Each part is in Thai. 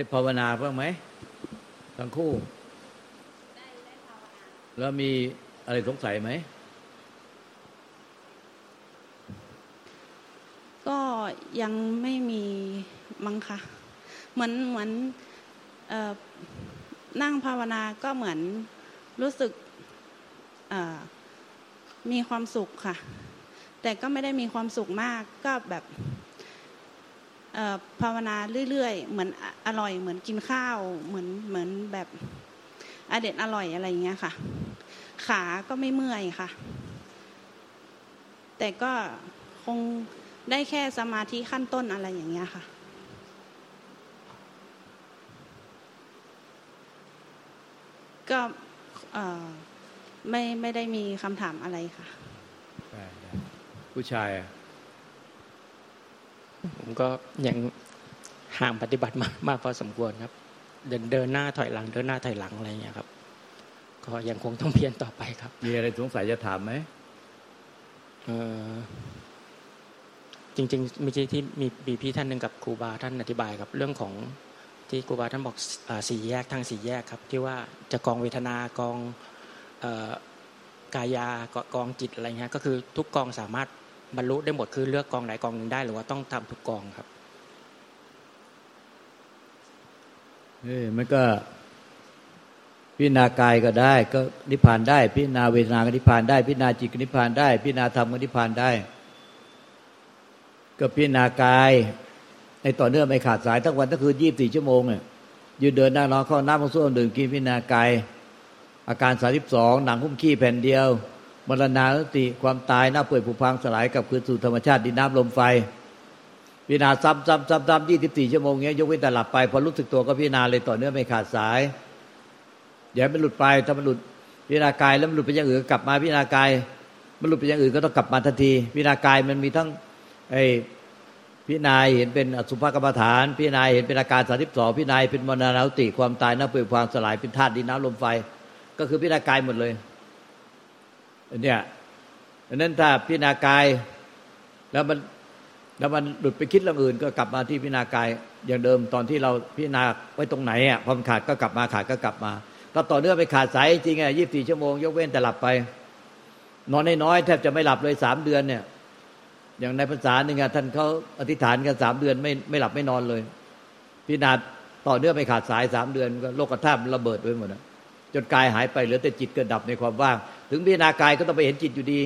ได้ภาวนาบ้างไหมทั้งคู่แล้วมีอะไรสงสัยไหม ก็ยังไม่มีมั้งคะเหมือนเหมือนอนั่งภาวนาก็เหมือนรู้สึกมีความสุขค่ะ แต่ก็ไม่ได้มีความสุขมากก็แบบ ภาวนาเรื่อยๆ เหมือนอร่อยเหมือนกินข้าว เหมือนเหมือนแบบอเด็ดอร่อยอะไรอย่างเงี้ยค่ะ ขาก็ไม่เมื่อยค่ะ แต่ก็คงได้แค่สมาธิขั้นต้นอะไรอย่างเงี้ยค่ะก็ไม่ไม่ได้มีคำถามอะไรค่ะ ผู้ชายอะ ผมก็ยังห่างปฏิบัติมากมากพอสมควรครับ เดินเดินหน้าถอยหลัง เดินหน้าถอยหลังอะไรอย่างเงี้ยครับ ก็ยังคงต้องเพียรต่อไปครับ มีอะไรสงสัยจะถามไหมเอ่อจริงๆมีที่ที่มีมีพี่ท่านหนึ่งกับครูบาท่านอธิบายครับ เรื่องของที่ครูบาท่านบอกอ่าสี่แยกทางสี่แยกครับ ที่ว่าจะกองเวทนากองเอ่อกายากกองจิตอะไรเงี้ยก็คือทุกกองสามารถ บรรลุได้หมดคือเลือกกองไหนกองหนึ่งได้หรือว่าต้องทำทุกกองครับเอ้มันก็พิจารณากายก็ได้ก็นิพพานได้ พิจารณาเวทนาก็นิพพานได้ พิจารณาจิตก็นิพพานได้ พิจารณาธรรมก็นิพพานได้ ก็พิจารณากายในต่อเนื่องไม่ขาดสายทั้งวันทั้งคืนยี่บสี่ชั่วโมงเนี่ยยืนเดินนั่งนอนเข้าน้ำมาส้วมดื่มกินพิจารณากายอาการสาสิบสองหนังหุ้มขี้แผ่นเดียว มรณานุสติความตายหน้าเปื่อยผุพังสลายกับคืนสู่ธรรมชาติดินน้ำลมไฟพิจารณาซ้ำซ้ำซ้ำซ้ำยี่สิบสี่ชั่วโมงเงี้ยยกเว้นแต่หลับไปพอรู้สึกตัวก็พิจารณาเลยต่อเนื่องไม่ขาดสายอย่าให้มันหลุดไปถ้ามันหลุดพิจารณากายแล้วมันหลุดไปอย่างอื่นกลับมาพิจารณากายมันหลุดไปอย่างอื่นก็ต้องกลับมาทันทีพิจารณากายมันมีทั้งไอ้พิจารณาเห็นเป็นอสุภกรรมฐาน พิจารณาเห็นเป็นอาการสาสิบสองพิจารณาเป็นมรณานุสติความตายหน้าเปื่อยผุพังสลายเป็นธาตุดินน้ำลมไฟ ก็คือพิจารณากายหมดเลย เนี่ยดังนั้นถ้าพิจารณากาย แล้วมันแล้วมันหลุดไปคิดเรื่องอื่น ก็กลับมาที่พิจารณากายอย่างเดิมตอนที่เราพิจารณาไว้ตรงไหนอะพอมขาดก็กลับมาขาดก็กลับมาถ้าต่อเนื่องไปขาดสายจริงอะยี่สิบสี่ชั่วโมงยกเว้นแต่หลับไป นอนน้อยแทบจะไม่หลับเลยสามเดือนเนี่ย อย่างในภาษาหนึ่งอะท่านเขาอธิษฐานกันสามเดือนไม่ไม่หลับไม่นอนเลย พิจารณาต่อเนื่องไปขาดสายสามเดือนก็โลกธาตุระเบิดไปหมดอะจนกายหายไปเหลือแต่จิตเกิดดับในความว่าง ถึงพิจารณากายก็ต้องไปเห็นจิตอยู่ดี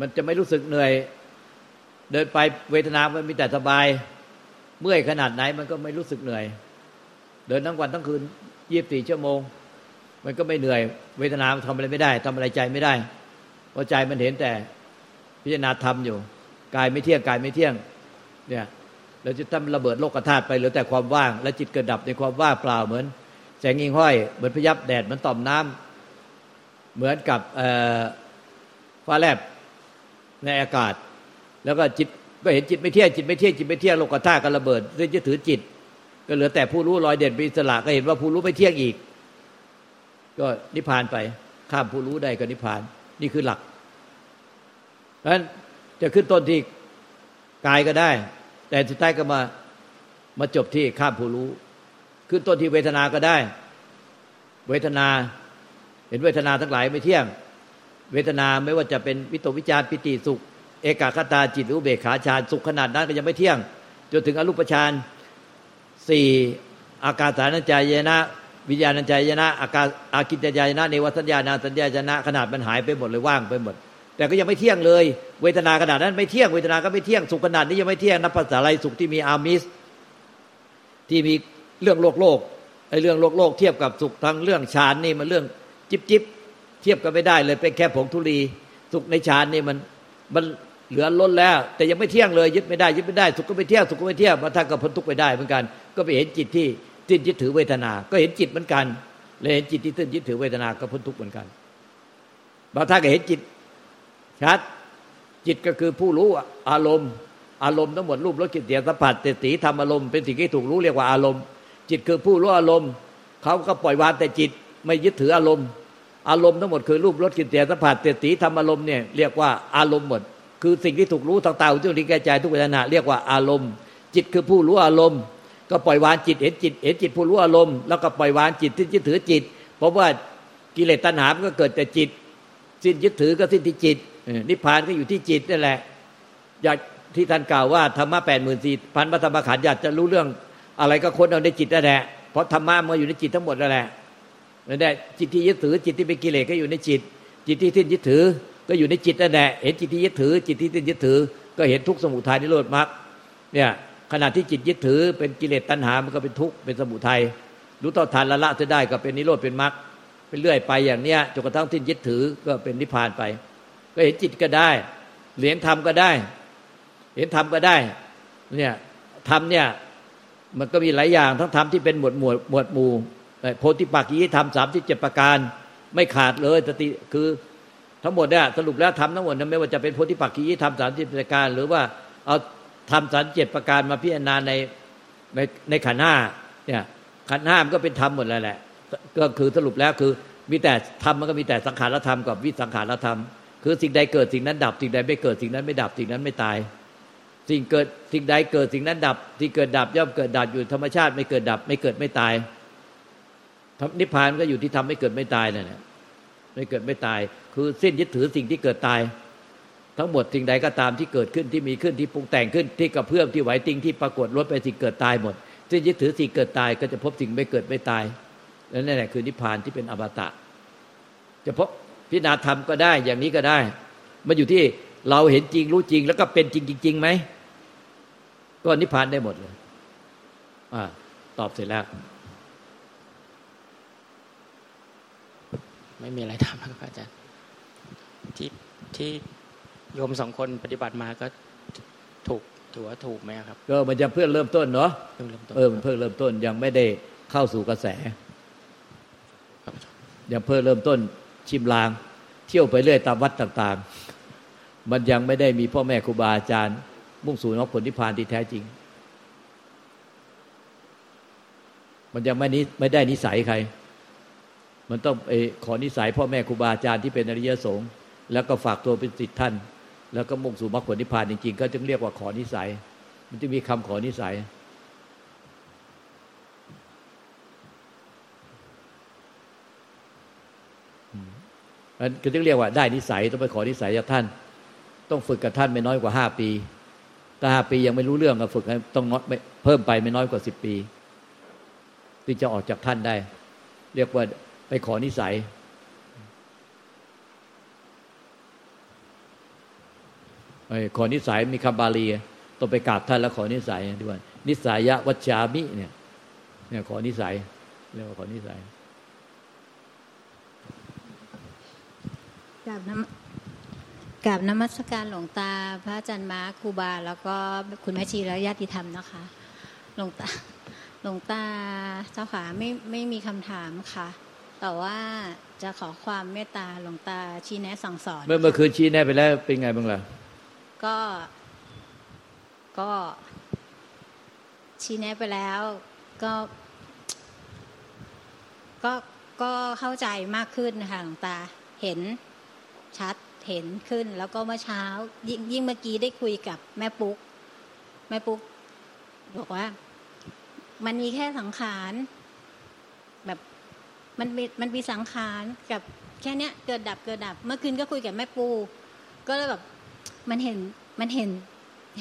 มันจะไม่รู้สึกเหนื่อย เดินไปเวทนามันมีแต่สบาย เมื่อยขนาดไหนมันก็ไม่รู้สึกเหนื่อย เดินทั้งวันทั้งคืนยี่สิบสี่ชั่วโมง มันก็ไม่เหนื่อย เวทนามันทำอะไรไม่ได้ทำอะไรใจไม่ได้เพราะใจมันเห็นแต่พิจารณาธรรมอยู่กายไม่เที่ยงกายไม่เที่ยง เนี่ยเราจะทำระเบิดโลกธาตุไปเหลือแต่ความว่าง และจิตเกิดดับในความว่างเปล่าเหมือน แสงยิงห้อยเหมือนพยับแดดเหมือนต่อมน้ำ เหมือนกับฟ้าแลบในอากาศ แล้วก็จิตก็เห็นจิตไม่เที่ยงจิตไม่เที่ยงจิตไม่เที่ยงโลกธาตุก็ระเบิดเลยจะถือจิต ก็เหลือแต่ผู้รู้ลอยเด่นเป็นอิสระก็เห็นว่าผู้รู้ไม่เที่ยงอีก ก็นิพพานไป ข้ามผู้รู้ได้ก็นิพพาน นี่คือหลักเพราะฉะนั้นจะขึ้นต้นที่กายก็ได้ แต่สุดท้ายก็มามาจบที่ข้ามผู้รู้ ขึ้นต้นที่เวทนาก็ได้ เวทนา เห็นเวทนาทั้งหลายไม่เที่ยง เวทนาไม่ว่าจะเป็นวิตกวิจารปิติสุข เอกาคตาจิตอุเบขาฌานสุขขนาดนั้นก็ยังไม่เที่ยง จนถึงอรูปฌานสี่อากาสานัญจายนะวิญญาณัญจายนะอากาอากิจจายนะเนวสัญญานาสัญญาจนะขนาดมันหายไปหมดเลยว่างไปหมด แต่ก็ยังไม่เที่ยงเลย เวทนาขนาดนั้นไม่เที่ยงเวทนาก็ไม่เที่ยงสุขขนาดนี้ยังไม่เที่ยงนับภาษาไรสุขที่มีอามิสที่มีเรื่องโลกโลกไอ้เรื่องโลกโลกเทียบกับสุขทางเรื่องฌานนี่มันเรื่อง จิบจิบเทียบกันไม่ได้เลย เป็นแค่ผงธุลีสุขในฌานนี่มันมันเหลือล้นแล้ว แต่ยังไม่เที่ยงเลย ยึดไม่ได้ยึดไม่ได้สุขก็ไม่เที่ยงสุขก็ไม่เที่ยงมาท่านก็พ้นทุกข์ไปได้เหมือนกัน ก็ไปเห็นจิตที่ตื้นยึดถือเวทนา ก็เห็นจิตเหมือนกันเลยเห็นจิตที่ตื้นยึดถือเวทนาก็พ้นทุกข์เหมือนกันบางท่านก็เห็นจิตชัดจิตก็คือผู้รู้อารมณ์ อารมณ์ทั้งหมดรูปรสกลิ่นเสียงสัมผัสเตสีธรรมอารมณ์เป็นสิ่งที่ถูกรู้เรียกว่าอารมณ์ จิตคือผู้รู้อารมณ์เขาก็ปล่อยวางแต่จิตไม่ยึดถืออารมณ์ อารมณ์ทั้งหมดคือรูปรสกลิ่นเสียงสัมผัสเตสีธรรมอารมณ์เนี่ยเรียกว่าอารมณ์หมด คือสิ่งที่ถูกรู้ทางตาหูจมูกลิ้นกายใจทุกเวทนาเรียกว่าอารมณ์ จิตคือผู้รู้อารมณ์ ก็ปล่อยวางจิตเห็นจิตเห็นจิตผู้รู้อารมณ์แล้วก็ปล่อยวางจิตที่ยึดถือจิต เพราะว่ากิเลสตัณหามันก็เกิดแต่จิต สิ้นยึดถือก็สิ้นที่จิตนิพพานก็อยู่ที่จิตนั่นแหละอยากที่ท่านกล่าวว่าธรรมะแปดหมื่นสี่พันพระธรรมขันธ์อยากจะรู้เรื่องอะไรก็ค้นเอาในจิตนั่นแหละเพราะธรรมะมันอยู่ในจิตทั้งหมดนั่นแหละ นั่นแหละจิตที่ยึดถือ จิตที่เป็นกิเลสก็อยู่ในจิต จิตที่สิ้นยึดถือ ก็อยู่ในจิตนั่นแหละเห็นจิตที่ยึดถือ จิตที่สิ้นยึดถือ ก็เห็นทุกสมุทัยนิโรธมรรคเนี่ยขณะที่จิตยึดถือ เป็นกิเลสตัณหามันก็เป็นทุกข์เป็นสมุทัยรู้ต่อทานละละจะได้ก็เป็นนิโรธเป็นมรรคเป็นเรื่อยไปอย่างเนี้ยจนกระทั่งสิ้นยึดถือก็เป็นนิพพานไป ก็เห็นจิตก็ได้เหรียญธรรมก็ได้ เห็นธรรมก็ได้เนี่ยธรรมเนี่ยมันก็มีหลายอย่างทั้งธรรมที่เป็นหมวดหมวดหมวดหมู่ โพธิปักขีธรรมสามที่เจ็ดประการ ไม่ขาดเลยสติคือทั้งหมดเนี่ยสรุปแล้วทำทั้งหมดนั้นไม่ว่าจะเป็นโพธิปักขีธรรมสามที่ประการ หรือว่าเอาทำสามเจ็ดประการมาพิจารณาในในในขันห้าเนี่ยขันห้ามก็เป็นธรรมหมดแล้วแหละ ก็คือสรุปแล้วคือมีแต่ธรรมมันก็มีแต่สังขารธรรมกับวิสังขารธรรม คือสิ่งใดเกิดสิ่งนั้นดับ สิ่งใดไม่เกิดสิ่งนั้นไม่ดับสิ่งนั้นไม่ตาย สิ่งเกิดสิ่งใดเกิดสิ่งนั้นดับ ที่เกิดดับย่อมเกิดดับอยู่ธรรมชาติไม่เกิดดับ ไม่เกิดไม่ตาย นิพพานก็อยู่ที่ทำไม่เกิดไม่ตายนั่นแหละไม่เกิดไม่ตาย คือสิ้นยึดถือสิ่งที่เกิดตาย ทั้งหมดสิ่งใดก็ตามที่เกิดขึ้นที่มีขึ้นที่ปรุงแต่งขึ้นที่กระเพื่อมที่ไหวติงที่ปรากฏลดไปสิ่งเกิดตายหมด สิ้นยึดถือสิ่งเกิดตายก็จะพบสิ่งไม่เกิดไม่ตายนั่นแหละคือนิพพานที่เป็นอมตะ จะพบพิจารณาธรรมก็ได้อย่างนี้ก็ได้ มันอยู่ที่เราเห็นจริงรู้จริง แล้วก็เป็นจริงจริงไหมก็นิพพานได้หมดเลย อ่า ตอบเสร็จแล้ว ไม่มีอะไรถามครับอาจารย์ที่ที่โยมสองคนปฏิบัติมาก็ถูกถือว่าถูกไหมครับ ก็มันจะเพื่อเริ่มต้นเนาะเพิ่งเริ่มต้นเออมันเพิ่งเริ่มต้นยังไม่ได้เข้าสู่กระแสยังเพิ่งเริ่มต้นชิมลาง เที่ยวไปเรื่อยตามวัดต่างๆ มันยังไม่ได้มีพ่อแม่ครูบาอาจารย์ มุ่งสู่นอกผลนิพพานที่แท้จริง มันยังไม่นี้ไม่ได้นิสัยใคร มันต้องไปขอนิสัยพ่อแม่ครูบาอาจารย์ที่เป็นอริยสงฆ์แล้วก็ฝากตัวเป็นสิทธิท่าน แล้วก็มุ่งสู่มรรคผลนิพพานจริงๆ ก็จึงเรียกว่าขอนิสัย มันจะมีคำขอนิสัย มันก็จึงเรียกว่าได้นิสัยต้องไปขอนิสัยจากท่าน ต้องฝึกกับท่านไม่น้อยกว่าห้าปีถ้าห้าปียังไม่รู้เรื่องก็ฝึกต้องเพิ่มไปไม่น้อยกว่าสิบปีที่จะออกจากท่านได้ เรียกว่า ไปขอนิสัย ไปขอนิสัยมีคำบาลีต้องไปกราบท่านแล้วขอนิสัยด้วย นิสัยะวัชามิเนี่ย เนี่ย ขอนิสัยเรียกว่าขอนิสัยกราบน้ำกราบนมัสการหลวงตา พระอาจารย์มาครูบา แล้วก็คุณแม่ชีและญาติธรรมนะคะ หลวงตาหลวงตาเจ้าขาไม่ไม่มีคำถามค่ะ แต่ว่าจะขอความเมตตาหลวงตาชี้แนะสั่งสอนเมื่อเมื่อคืนชี้แนะไปแล้วเป็นไงบ้างล่ะก็ก็ชี้แนะไปแล้วก็ก็ก็เข้าใจมากขึ้นนะคะหลวงตาเห็นชัดเห็นขึ้น แล้วก็เมื่อเช้า ยิ่งยิ่งเมื่อกี้ได้คุยกับแม่ปุ๊ก แม่ปุ๊ก บอกว่า มันมีแค่สังขารแบบ มันมีมันมีสังขารกับแค่เนี้ยเกิดดับเกิดดับ เมื่อคืนก็คุยกับแม่ปู ก็เลยแบบมันเห็นมันเห็น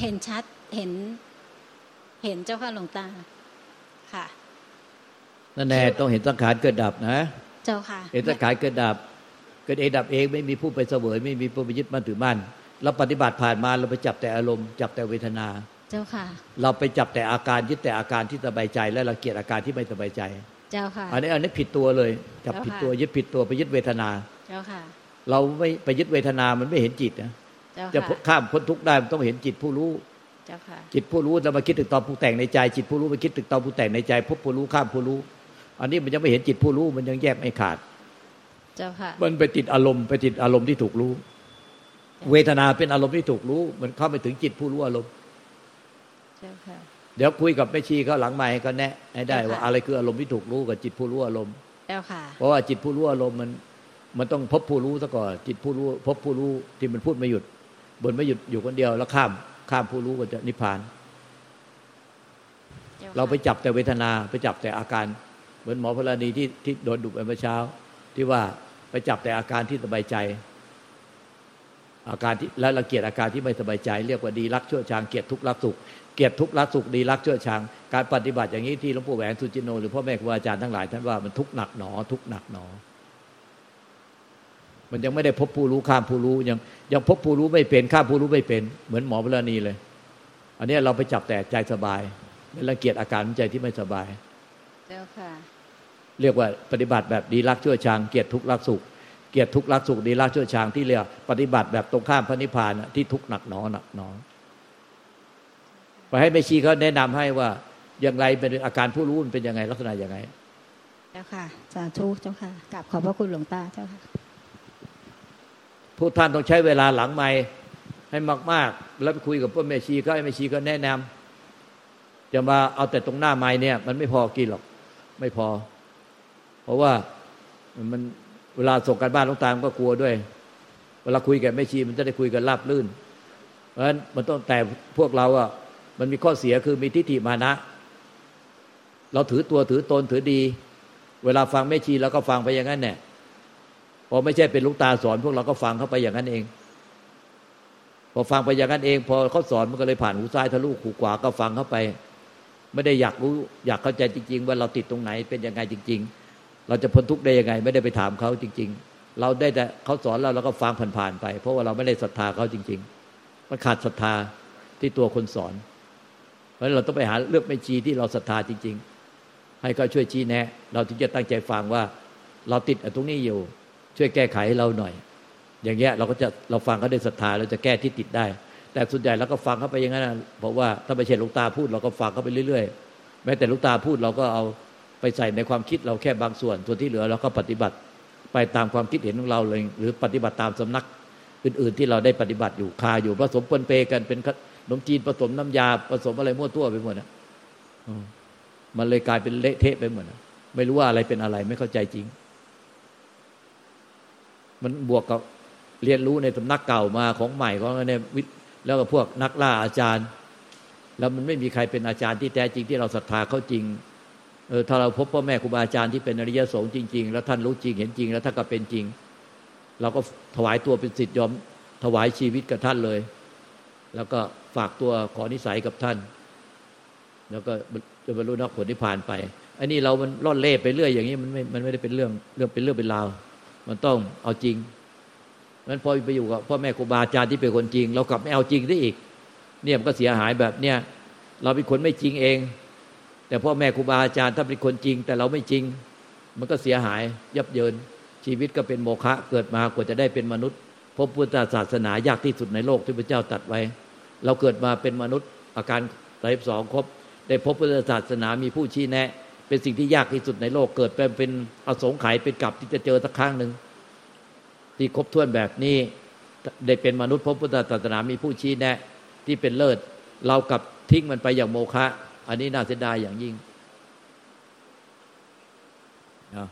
เห็นชัดเห็น เห็นเจ้าค่ะหลวงตาค่ะนั่นแน่ต้องเห็นสังขารเกิดดับนะ เจ้าค่ะ เห็นสังขารเกิดดับ เกิดเองดับเองไม่มีผู้ไปเสวยไม่มีผู้ไปยึดมั่นถือมั่นเราปฏิบัติผ่านมาเราไปจับแต่อารมณ์จับแต่เวทนา เจ้าค่ะ เราไปจับแต่อาการยึดแต่อาการที่สบายใจ และเราเกลียดอาการที่ไม่สบายใจ เจ้าค่ะ อันนี้อันนี้ผิดตัวเลยจับผิดตัวยึดผิดตัวไปยึดเวทนา เจ้าค่ะ เราไม่ไปยึดเวทนามันไม่เห็นจิตนะจะข้ามพ้นทุกข์ได้มันต้องเห็นจิตผู้รู้เจ้าค่ะจิตผู้รู้เรามาคิดถึงตอนผู้แต่งในใจ จิตผู้รู้มาคิดถึงตอนผู้แต่งในใจพบผู้รู้ข้ามผู้รู้ อันนี้มันยังไม่เห็นจิตผู้รู้มันยังแยกไม่ขาด เจ้าค่ะ มันไปติดอารมณ์ไปติดอารมณ์ที่ถูกรู้ เวทนาเป็นอารมณ์ที่ถูกรู้ มันเข้าไปถึงจิตผู้รู้อารมณ์ เจ้าค่ะ เดี๋ยวคุยกับแม่ชีเขาหลังใหม่ก็แนะให้ได้ว่าอะไรคืออารมณ์ที่ถูกรู้กับจิตผู้รู้อารมณ์แล้วค่ะ เพราะว่าจิตผู้รู้อารมณ์มันมันต้องพบผู้รู้ซะก่อนจิตผู้รู้ พบผู้รู้ที่มันพูดไม่หยุดบนไม่หยุดอยู่คนเดียวแล้วข้ามข้ามผู้รู้ก็จะนิพพาน เราไปจับแต่เวทนาไปจับแต่อาการ เหมือนหมอพลานีที่ที่โดนดุไปเมื่อเช้า ที่ว่าไปจับแต่อาการที่สบายใจ อาการที่แล้วเราเกียดอาการที่ไม่สบายใจ เรียกว่าดีรักชั่วชางเกียดทุกข์รักสุข เกียดทุกข์รักสุขดีรักชั่วชางการปฏิบัติอย่างนี้ที่หลวงปู่แหวนสุจินโน หรือพ่อแม่ครูอาจารย์ทั้งหลายท่านว่ามันทุกข์หนักหนอ ทุกข์หนักหนอ มันยังไม่ได้พบผู้รู้ข้ามผู้รู้ยังยังพบผู้รู้ไม่เป็นข้ามผู้รู้ไม่เป็น เหมือนหมอพลานีเลย อันนี้เราไปจับแต่ใจสบายไม่ละเกียดอาการใจที่ไม่สบายเจ้าค่ะ เรียกว่าปฏิบัติแบบดีรักชั่วชางเกียรติทุกข์รักสุขเกียรติทุกข์รักสุขดีรักชั่วชางที่เรียกปฏิบัติแบบตรงข้ามพระนิพพานที่ทุกข์หนักหนอหนักหนอ ไปให้แม่ชีเขาแนะนำให้ว่าอย่างไรเป็นอาการผู้รู้มันเป็นยังไง ลักษณะยังไงเจ้าค่ะสาธุเจ้าค่ะกราบขอบพระคุณหลวงตาเจ้าค่ะผู้ท่านต้องใช้เวลาหลังไม่ให้มาก ๆ แล้วไปคุยกับพ่อแม่ชีก็ให้แม่ชีก็แนะนำจะมาเอาแต่ตรงหน้าไม้เนี่ย มันไม่พอกินหรอก ไม่พอ เพราะว่ามันเวลาส่งการบ้านลงตามก็กลัวด้วย เวลาคุยกับแม่ชีมันจะได้คุยกันราบลื่น เพราะฉะนั้นมันต้องแต่พวกเราอะ มันมีข้อเสียคือมีทิฏฐิมานะ เราถือตัวถือตนถือดี เวลาฟังแม่ชีเราก็ฟังไปอย่างนั้นเนี่ยพอไม่ใช่เป็นลูกตาสอนพวกเราก็ฟังเข้าไปอย่างนั้นเอง พอฟังไปอย่างนั้นเอง พอเขาสอนมันก็เลยผ่านหูซ้ายทะลุหูขวาก็ฟังเข้าไป ไม่ได้อยากรู้อยากเข้าใจจริง ๆ ว่าเราติดตรงไหนเป็นยังไงจริง ๆ เราจะพ้นทุกข์ได้ยังไง ไม่ได้ไปถามเขาจริง ๆ เราได้แต่เขาสอนเราเราก็ฟังผ่านๆไป เพราะว่าเราไม่ได้ศรัทธาเขาจริง ๆ มันขาดศรัทธาที่ตัวคนสอน เพราะฉะนั้นเราต้องไปหาเลือกไม่ชีที่เราศรัทธาจริง ๆ ให้เขาช่วยชี้แนะ เราถึงจะตั้งใจฟังว่า เราติดตรงนี้อยู่ ช่วยแก้ไขให้เราหน่อย อย่างเงี้ยเราก็จะเราฟังเขาได้ศรัทธาเราจะแก้ที่ติดได้ แต่ส่วนใหญ่เราก็ฟังเขาไปอย่างนั้นเพราะว่าถ้าไม่ใช่ลูกตาพูดเราก็ฟังเขาไปเรื่อยๆ แม้แต่ลูกตาพูดเราก็เอาไปใส่ในความคิดเราแค่บางส่วนส่วนที่เหลือเราก็ปฏิบัติไปตามความคิดเห็นของเราเลย หรือปฏิบัติตามสำนักอื่น ๆ ที่เราได้ปฏิบัติอยู่คาอยู่ผสมปนเปกันเป็น นมจีนผสมน้ำยาผสมอะไรมั่วตัวไปหมดนะมันเลยกลายเป็นเละเทะไปหมดนะไม่รู้ว่าอะไรเป็นอะไรไม่เข้าใจจริง มันบวกกับเรียนรู้ในสำนักเก่ามาของใหม่ของเนี่ยแล้วก็พวกนักล่าอาจารย์ แล้วมันไม่มีใครเป็นอาจารย์ที่แท้จริงที่เราศรัทธาเขาจริงเออถ้าเราพบพ่อแม่ครูบาอาจารย์ที่เป็นอริยสงฆ์จริง ๆ แล้วท่านรู้จริงเห็นจริง แล้วท่านก็เป็นจริง เราก็ถวายตัวเป็นสิทธิ์ยอมถวายชีวิตกับท่านเลย แล้วก็ ฝากตัวขอนิสัยกับท่าน แล้วก็จะบรรลุนักผลที่ผ่านไปอันนี้เรามันล่อนเล่ไปเรื่อยอย่างนี้มันไม่มันไม่ได้เป็นเรื่องเรื่องเป็นเรื่องเป็นราว มันต้องเอาจริงมันพอไปอยู่กับพ่อแม่ครูบาอาจารย์ที่เป็นคนจริง เรากลับไม่เอาจริงได้อีก เนี่ยมันก็เสียหายแบบเนี้ยเราเป็นคนไม่จริงเอง แต่พ่อแม่ครูบาอาจารย์ถ้าเป็นคนจริง แต่เราไม่จริง มันก็เสียหายยับเยินชีวิตก็เป็นโมฆะเกิดมากว่าจะได้เป็นมนุษย์พบพุทธศาสนายากที่สุดในโลกที่พระเจ้าตัดไว้ เราเกิดมาเป็นมนุษย์อาการไร้สองครบ ได้พบพุทธศาสนามีผู้ชี้แนะ เป็นสิ่งที่ยากที่สุดในโลกเกิดเป็นเป็นอสงไขยเป็นกลับที่จะเจอสักครั้งหนึ่งที่ครบถ้วนแบบนี้ได้เป็นมนุษย์พบพุทธศาสนามีผู้ชี้แนะ ที่เป็นเลิศ เรากับทิ้งมันไปอย่างโมฆะอันนี้น่าเสียดายอย่างยิ่งนะ